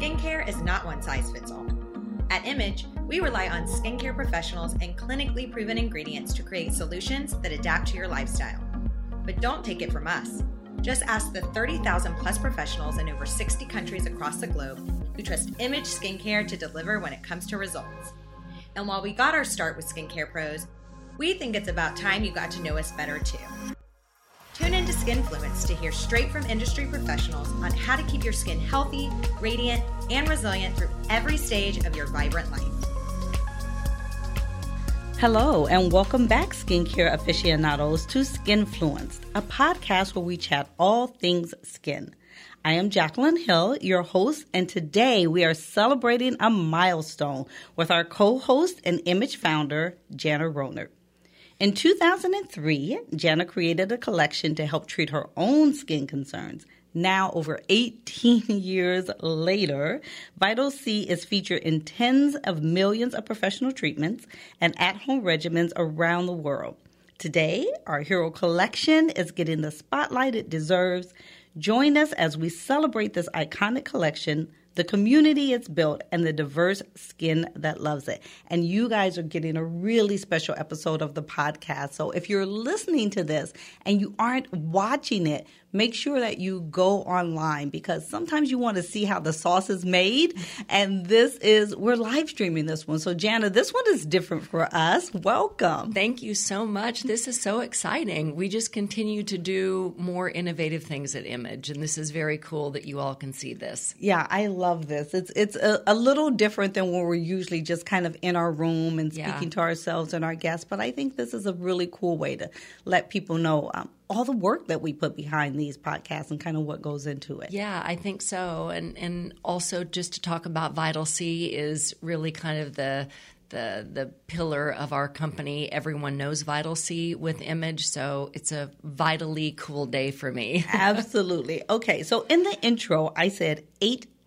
skincare is not one size fits all. At Image, we rely on skincare professionals and clinically proven ingredients to create solutions that adapt to your lifestyle. But don't take it from us. Just ask the 30,000 plus professionals in over 60 countries across the globe who trust Image Skincare to deliver when it comes to results. And while we got our start with Skincare Pros, we think it's about time you got to know us better too. Tune into Skinfluence to hear straight from industry professionals on how to keep your skin healthy, radiant, and resilient through every stage of your vibrant life. Hello, and welcome back, skincare aficionados, to Skinfluenced, a podcast where we chat all things skin. I am Jacqueline Hill, your host, and today we are celebrating a milestone with our co host and image founder, Janna Ronert. In 2003, Jana created a collection to help treat her own skin concerns. Now, over 18 years later, Vital C is featured in tens of millions of professional treatments and at home regimens around the world. Today, our hero collection is getting the spotlight it deserves. Join us as we celebrate this iconic collection the community it's built, and the diverse skin that loves it. And you guys are getting a really special episode of the podcast. So if you're listening to this and you aren't watching it, make sure that you go online because sometimes you want to see how the sauce is made. And this is, we're live streaming this one. So, Janna, this one is different for us. Welcome. Thank you so much. This is so exciting. We just continue to do more innovative things at Image. And this is very cool that you all can see this. Yeah, I love this. It's, it's a, a little different than when we're usually just kind of in our room and speaking yeah. to ourselves and our guests. But I think this is a really cool way to let people know um, all the work that we put behind these podcasts and kind of what goes into it. Yeah, I think so. And and also just to talk about Vital C is really kind of the the the pillar of our company. Everyone knows Vital C with Image, so it's a vitally cool day for me. Absolutely. Okay, so in the intro, I said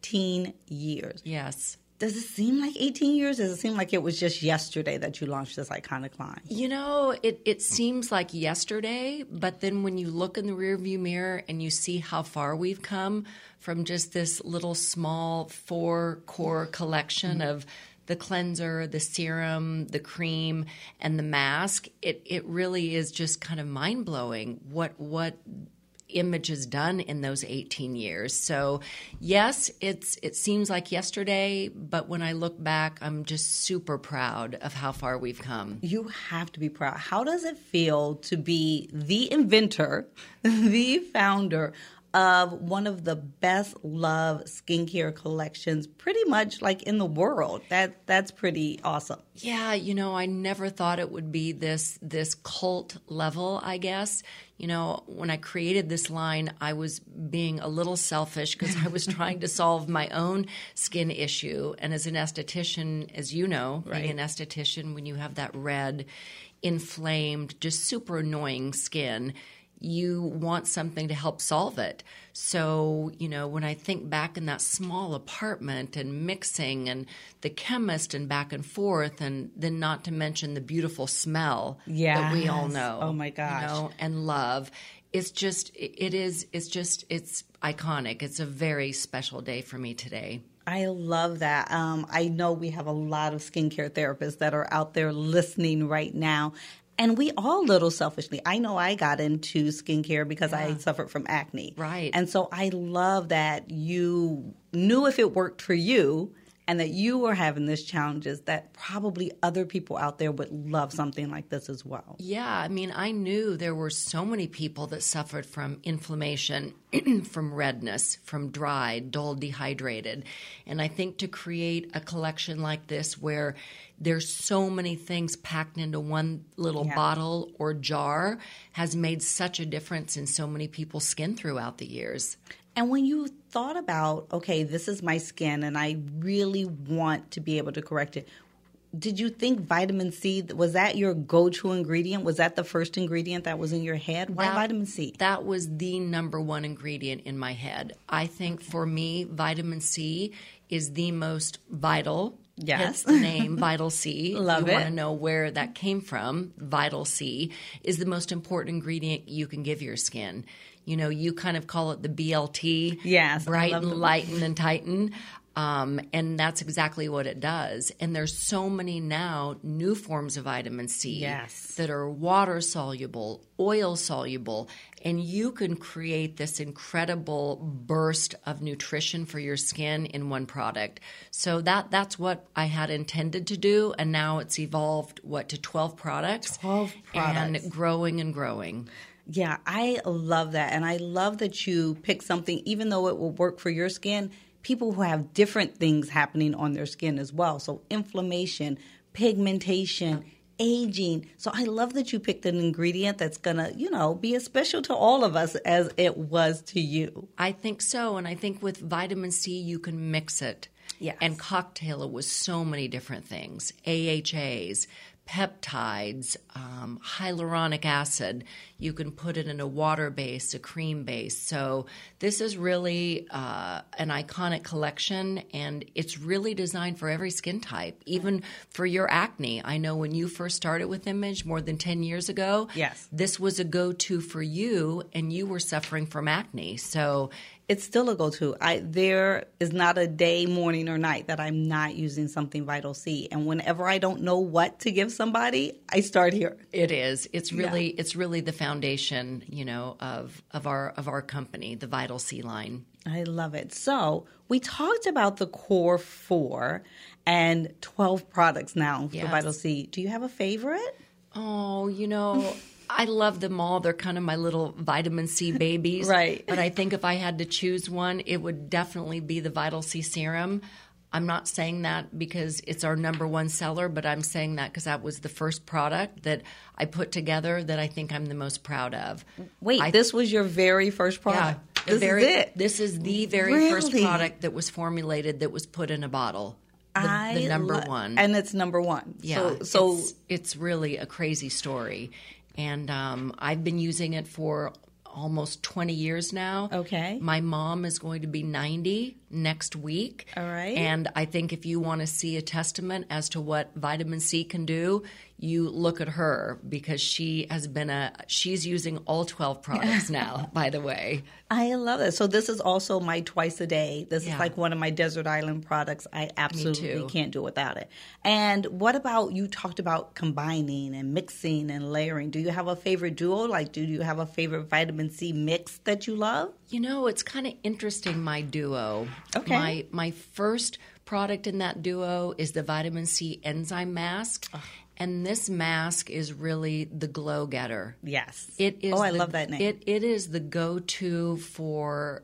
18 years. Yes does it seem like 18 years? Does it seem like it was just yesterday that you launched this iconic line? You know, it, it seems like yesterday, but then when you look in the rearview mirror and you see how far we've come from just this little small four core collection mm-hmm. of the cleanser, the serum, the cream, and the mask, it, it really is just kind of mind blowing what what image has done in those 18 years. So, yes, it's it seems like yesterday, but when I look back, I'm just super proud of how far we've come. You have to be proud. How does it feel to be the inventor, the founder of one of the best love skincare collections pretty much like in the world. That that's pretty awesome. Yeah, you know, I never thought it would be this this cult level, I guess. You know, when I created this line, I was being a little selfish because I was trying to solve my own skin issue. And as an esthetician, as you know, right. being an esthetician, when you have that red, inflamed, just super annoying skin, you want something to help solve it. So, you know, when I think back in that small apartment and mixing and the chemist and back and forth, and then not to mention the beautiful smell yes. that we all know. Oh my gosh. You know, and love. It's just, it is, it's just, it's iconic. It's a very special day for me today. I love that. Um, I know we have a lot of skincare therapists that are out there listening right now. And we all little selfishly. I know I got into skincare because yeah. I suffered from acne. Right. And so I love that you knew if it worked for you and that you were having these challenges that probably other people out there would love something like this as well. Yeah, I mean, I knew there were so many people that suffered from inflammation, from redness, from dry, dull, dehydrated. And I think to create a collection like this where there's so many things packed into one little yeah. bottle or jar has made such a difference in so many people's skin throughout the years. And when you thought about, okay, this is my skin and I really want to be able to correct it, did you think vitamin C was that your go-to ingredient? Was that the first ingredient that was in your head? Why that, vitamin C? That was the number one ingredient in my head. I think for me, vitamin C is the most vital. Yes, the name Vital C. Love you it. want to know where that came from? Vital C is the most important ingredient you can give your skin. You know, you kind of call it the BLT. Yes. Brighten, lighten, and tighten. Um, and that's exactly what it does. And there's so many now new forms of vitamin C Yes. that are water soluble, oil soluble, and you can create this incredible burst of nutrition for your skin in one product. So that that's what I had intended to do, and now it's evolved what to 12 products, 12 products. and growing and growing. Yeah, I love that. And I love that you pick something, even though it will work for your skin, people who have different things happening on their skin as well. So, inflammation, pigmentation, aging. So, I love that you picked an ingredient that's going to, you know, be as special to all of us as it was to you. I think so, and I think with vitamin C you can mix it. Yes. And cocktail it with so many different things. AHAs, peptides, um, hyaluronic acid. You can put it in a water base, a cream base. So this is really uh, an iconic collection, and it's really designed for every skin type, even for your acne. I know when you first started with Image more than 10 years ago, Yes. this was a go to for you, and you were suffering from acne. So It's still a go-to. I there is not a day, morning or night that I'm not using something Vital C. And whenever I don't know what to give somebody, I start here. It is. It's really it's really the foundation, you know, of of our of our company, the Vital C line. I love it. So we talked about the core four and 12 products now for Vital C. Do you have a favorite? Oh, you know, I love them all. They're kind of my little vitamin C babies. Right. But I think if I had to choose one, it would definitely be the Vital C serum. I'm not saying that because it's our number one seller, but I'm saying that because that was the first product that I put together that I think I'm the most proud of. Wait, I- this was your very first product. the this very, is it. This is the very first product that was formulated that was put in a bottle. The, I the number lo- one. And it's number one. yeah, So, so it's, it's really a crazy story, and um, I've been using it for almost 20 years now. Okay. My mom is going to be 90 next week. All right. And I think if you want to see a testament as to what vitamin C can do, you look at her because she has been a she's using all 12 products now, by the way. I love it. So this is also my twice a day. This Yeah. is like one of my desert island products. I absolutely can't do without it. And what about you talked about combining and mixing and layering? Do you have a favorite duo? Like do you have a favorite vitamin C mix that you love? You know, it's kind of interesting. My duo. Okay. My my first product in that duo is the vitamin C enzyme mask, and this mask is really the glow getter. Yes. It is. Oh, I the- love that name. It it is the go to for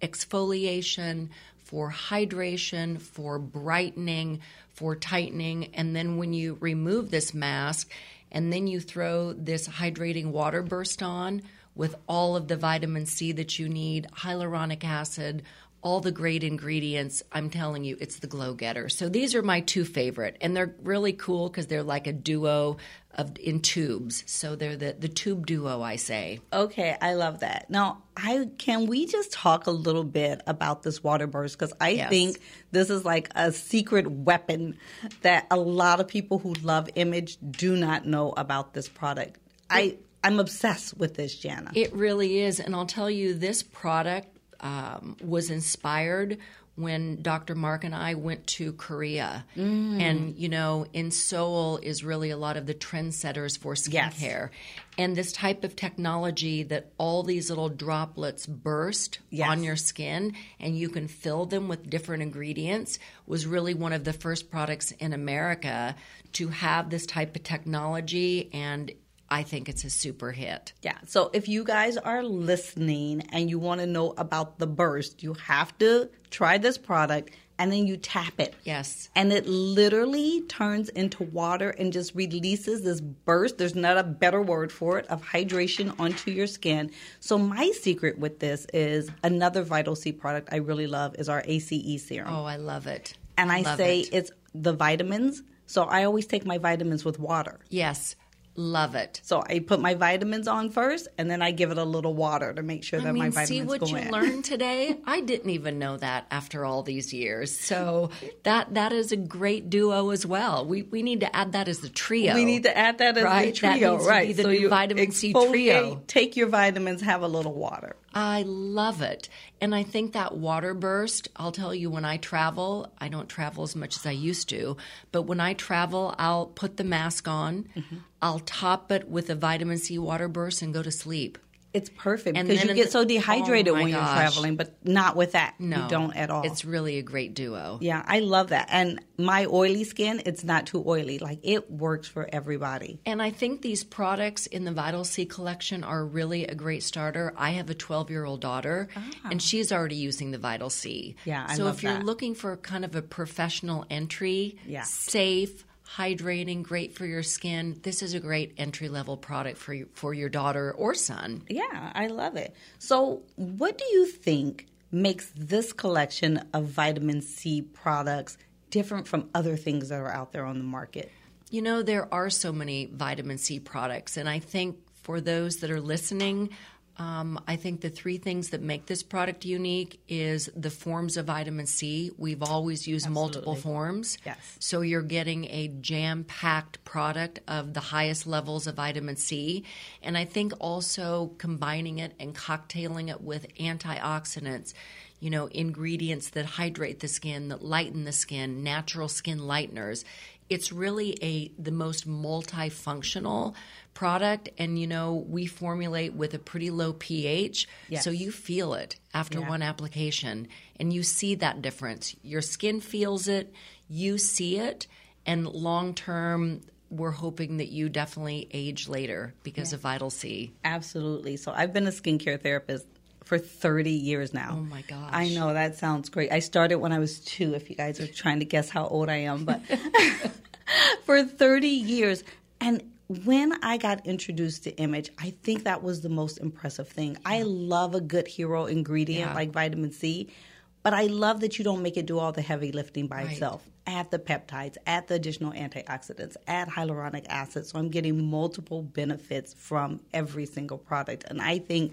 exfoliation, for hydration, for brightening, for tightening, and then when you remove this mask, and then you throw this hydrating water burst on with all of the vitamin C that you need, hyaluronic acid. All the great ingredients, I'm telling you, it's the glow getter. So these are my two favorite, and they're really cool because they're like a duo of in tubes. So they're the the tube duo, I say. Okay, I love that. Now, I can we just talk a little bit about this water burst because I Yes. think this is like a secret weapon that a lot of people who love image do not know about this product. I I'm obsessed with this, Janna. It really is. And I'll tell you, this product um, was inspired when Dr. Marc and I went to Korea. And, you know, in Seoul is really a lot of the trendsetters for Yes. skincare. And this type of technology that all these little droplets burst Yes. on your skin and you can fill them with different ingredients was really one of the first products in America to have this type of technology. And I think it's a super hit. Yeah. So if you guys are listening and you want to know about the burst, you have to try this product and then you tap it. Yes. And it literally turns into water and just releases this burst. There's not a better word for it of hydration onto your skin. So my secret with this is another Vital C product I really love is our ACE serum. Oh, I love it. and I Love say it. it's the vitamins. So I always take my vitamins with water. yes. Love it. So I put my vitamins on first, and then I give it a little water to make sure I that mean, my vitamins go in. see what you in. learned today. I didn't even know that after all these years. So that that is a great duo as well. We we need to add that as the trio. We need to add that as Right, the trio, needs to be right? the new you vitamin C trio. Take your vitamins, have a little water. I love it. And I think that water burst, I'll tell you, when I travel, I don't travel as much as I used to, but when I travel, I'll put the mask on, Mm-hmm. I'll top it with a vitamin C water burst and go to sleep. It's perfect And because you get the- so dehydrated oh when you're gosh. traveling, but not with that. No. You don't at all. It's really a great duo. yeah, I love that. And my oily skin, it's not too oily. Like it works for everybody. And I think these products in the Vital C collection are really a great starter. I have a 12 year old daughter, and she's already using the Vital C. Ah. Yeah, I so if you're that. looking for kind of a professional entry, Yeah. safe, hydrating, great for your skin, this is a great entry level product for you, for your daughter or son. Yeah, I love it. So, what do you think makes this collection of vitamin C products different from other things that are out there on the market? You know, there are so many vitamin C products, and I think for those that are listening, um, I think the three things that make this product unique is the forms of vitamin C. We've always used multiple forms. Yes. So you're getting a jam packed product of the highest levels of vitamin C. And I think also combining it and cocktailing it with antioxidants, you know, ingredients that hydrate the skin, that lighten the skin, natural skin lighteners. It's really a the most multifunctional product and you know we formulate with a pretty low pH Yes. so you feel it after Yeah. one application and you see that difference. Your skin feels it, you see it, and long term, we're hoping that you definitely age later because of Vital C. Absolutely. So, I've been a skincare therapist for 30 years now. Oh my gosh. I know that sounds great. I started when I was two, if you guys are trying to guess how old I am, but for 30 years. And when I got introduced to Image, I think that was the most impressive thing. I love a good hero ingredient Yeah. like vitamin C, but I love that you don't make it do all the heavy lifting by Right. itself. Add the peptides, add the additional antioxidants, add hyaluronic acid. So I'm getting multiple benefits from every single product. And I think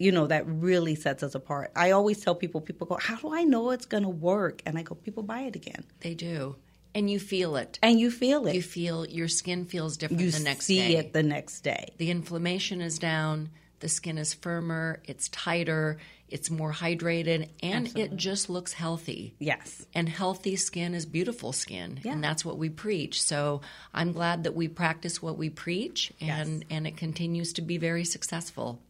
you know, that really sets us apart. I always tell people, people go, How do I know it's going to work? And I go, People buy it again. They do. And you feel it. And you feel it. You feel your skin feels different You the next see day. it the next day. the inflammation is down, the skin is firmer, it's tighter, it's more hydrated, and it just looks healthy. Yes. And healthy skin is beautiful skin, Yeah. and that's what we preach. So I'm glad that we practice what we preach, and and it continues to be very successful.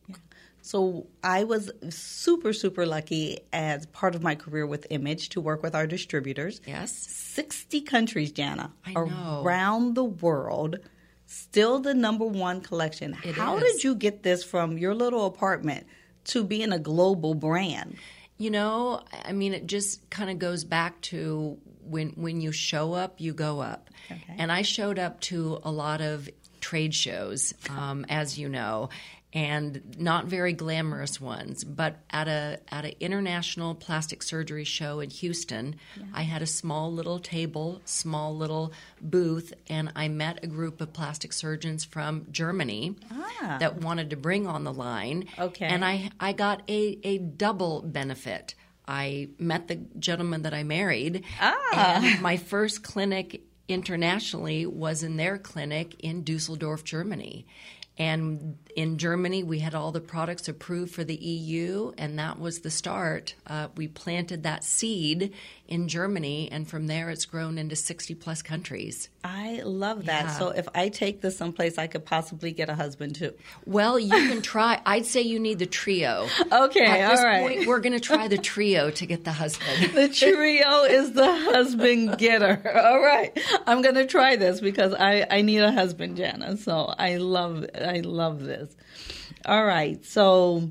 So I was super, super lucky as part of my career with Image to work with our distributors. Yes, 60 countries, Janna, I know. around the world. Still the number one collection. It How is. did you get this from your little apartment to being a global brand? you know, I mean, it just kind of goes back to when when you show up, you go up. Okay. And I showed up to a lot of trade shows, um, as you know, and not very glamorous ones. But at a at an international plastic surgery show in Houston, I had a small little table, small little booth, and I met a group of plastic surgeons from Germany that wanted to bring on the line. Okay. and I I got a a double benefit. I met the gentleman that I married. Ah. And my first clinic internationally was in their clinic in Dusseldorf, Germany. And in Germany, we had all the products approved for the EU, and that was the start. Uh, we planted that seed in Germany, and from there, it's grown into 60 plus countries. I love that. Yeah. So if I take this someplace, I could possibly get a husband too. Well, you can try. I'd say you need the trio. Okay, At this right. point, we're going to try the trio to get the husband. the trio is the husband getter. All right. I'm going to try this because I, I need a husband, Janna. So I love I love this. All right. So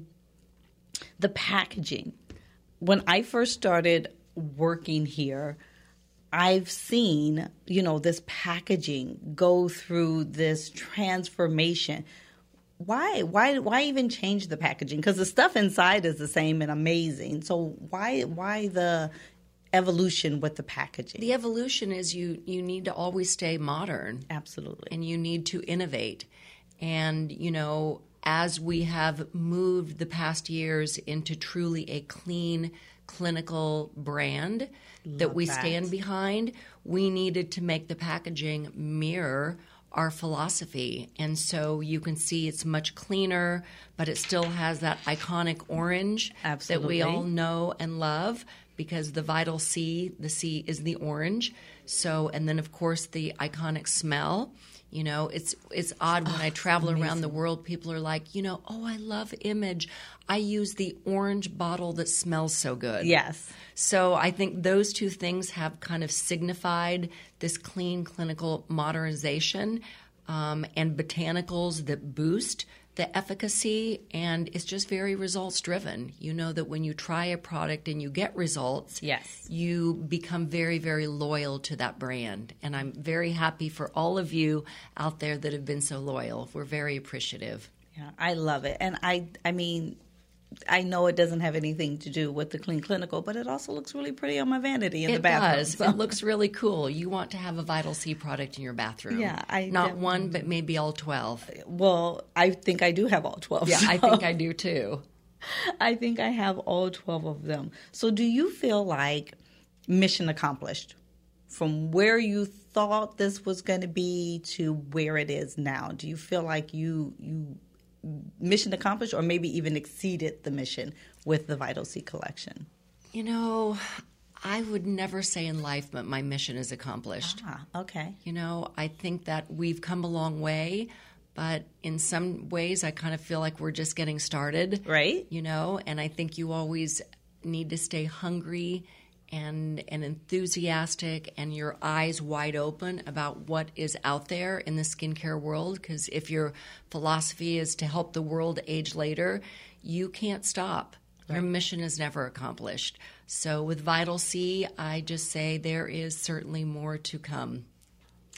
the packaging. When I first started working here, I've seen, you know, this packaging go through this transformation. Why? Why? Why even change the packaging? Because the stuff inside is the same and amazing. So why? Why the evolution with the packaging. The evolution is you you need to always stay modern. Absolutely. And you need to innovate. And you know, as we have moved the past years into truly a clean clinical brand Love that we that. stand behind, we needed to make the packaging mirror our philosophy. And so you can see it's much cleaner, but it still has that iconic orange Absolutely. that we all know and love because the vital C, the C is the orange. So, and then of course the iconic smell. You know, it's it's odd when oh, I travel around the world. People are like, you know, oh, I love Image. I use the orange bottle that smells so good. Yes. So I think those two things have kind of signified this clean clinical modernization um, and botanicals that boost the efficacy and it's just very results driven. You know that when you try a product and you get results, yes, you become very very loyal to that brand. And I'm very happy for all of you out there that have been so loyal. We're very appreciative. Yeah, I love it. And I I mean I know it doesn't have anything to do with the clean clinical, but it also looks really pretty on my vanity in it the bathroom. Does. So. It looks really cool. You want to have a Vital C product in your bathroom. Yeah, I not one, but maybe all twelve. Well, I think I do have all twelve. Yeah, so. I think I do too. I think I have all twelve of them. So, do you feel like mission accomplished from where you thought this was going to be to where it is now? Do you feel like you you mission accomplished or maybe even exceeded the mission with the Vital C collection? You know, I would never say in life that my mission is accomplished. Ah, okay. You know, I think that we've come a long way, but in some ways I kind of feel like we're just getting started. Right. You know, and I think you always need to stay hungry and and enthusiastic and your eyes wide open about what is out there in the skincare world because if your philosophy is to help the world age later you can't stop. Right. your mission is never accomplished. So with vital c i just say there is certainly more to come.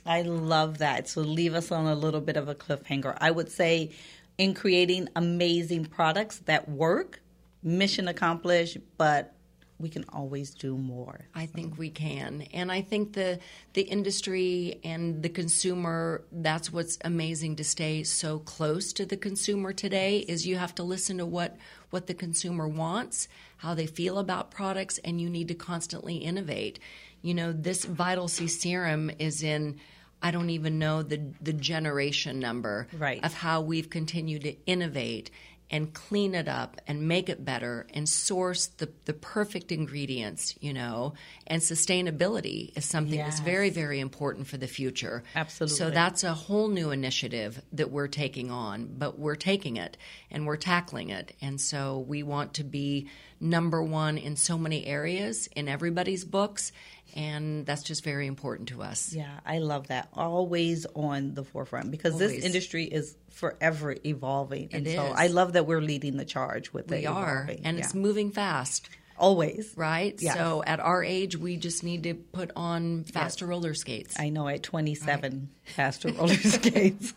I love that. So leave us on a little bit of a cliffhanger. I would say in creating amazing products that work mission accomplished but we can always do more. I think we can. And I think the the industry and the consumer that's what's amazing to stay so close to the consumer today is you have to listen to what what the consumer wants, how they feel about products and you need to constantly innovate. You know, this Vital C serum is in I don't even know the the generation number right. of how we've continued to innovate and clean it up and make it better and source the, the perfect ingredients, you know, and sustainability is something yes. that's very, very important for the future. Absolutely. So that's a whole new initiative that we're taking on, but we're taking it and we're tackling it. And so we want to be number one in so many areas in everybody's books and that's just very important to us. Yeah, I love that. Always on the forefront because Always. this industry is forever evolving, and it so is. I love that we're leading the charge with we it. We are, and yeah. it's moving fast. Always. Right? Yes. So at our age, we just need to put on faster yes. roller skates. I know, at 27, right. faster roller skates.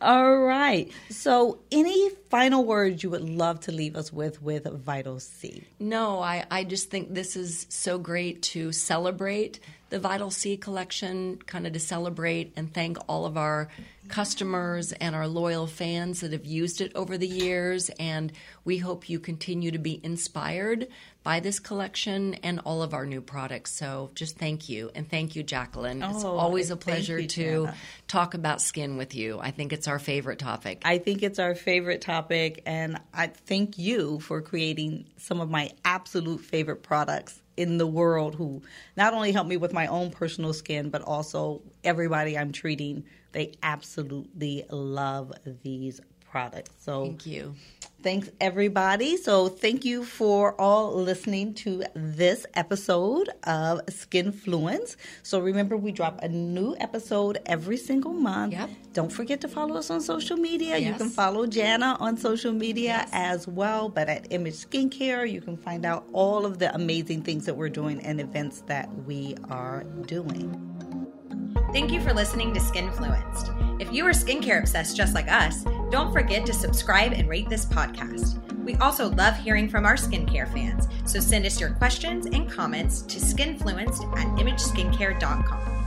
All right. So, any final words you would love to leave us with with Vital C? No, I, I just think this is so great to celebrate the Vital C collection, kind of to celebrate and thank all of our customers and our loyal fans that have used it over the years. And we hope you continue to be inspired by this collection and all of our new products. So just thank you. And thank you, Jacqueline. Oh, it's always a pleasure you, to talk about skin with you. I think it's our favorite topic. I think it's our favorite topic. And I thank you for creating some of my absolute favorite products in the world who not only help me with my own personal skin, but also everybody I'm treating. They absolutely love these products. So thank you. Thanks, everybody. So, thank you for all listening to this episode of Skinfluence. So, remember, we drop a new episode every single month. Yep. Don't forget to follow us on social media. Yes. You can follow Janna on social media yes. as well. But at Image Skincare, you can find out all of the amazing things that we're doing and events that we are doing. Thank you for listening to Skinfluenced. If you are skincare obsessed just like us, Don't forget to subscribe and rate this podcast. We also love hearing from our skincare fans, so send us your questions and comments to skinfluenced at imageskincare.com.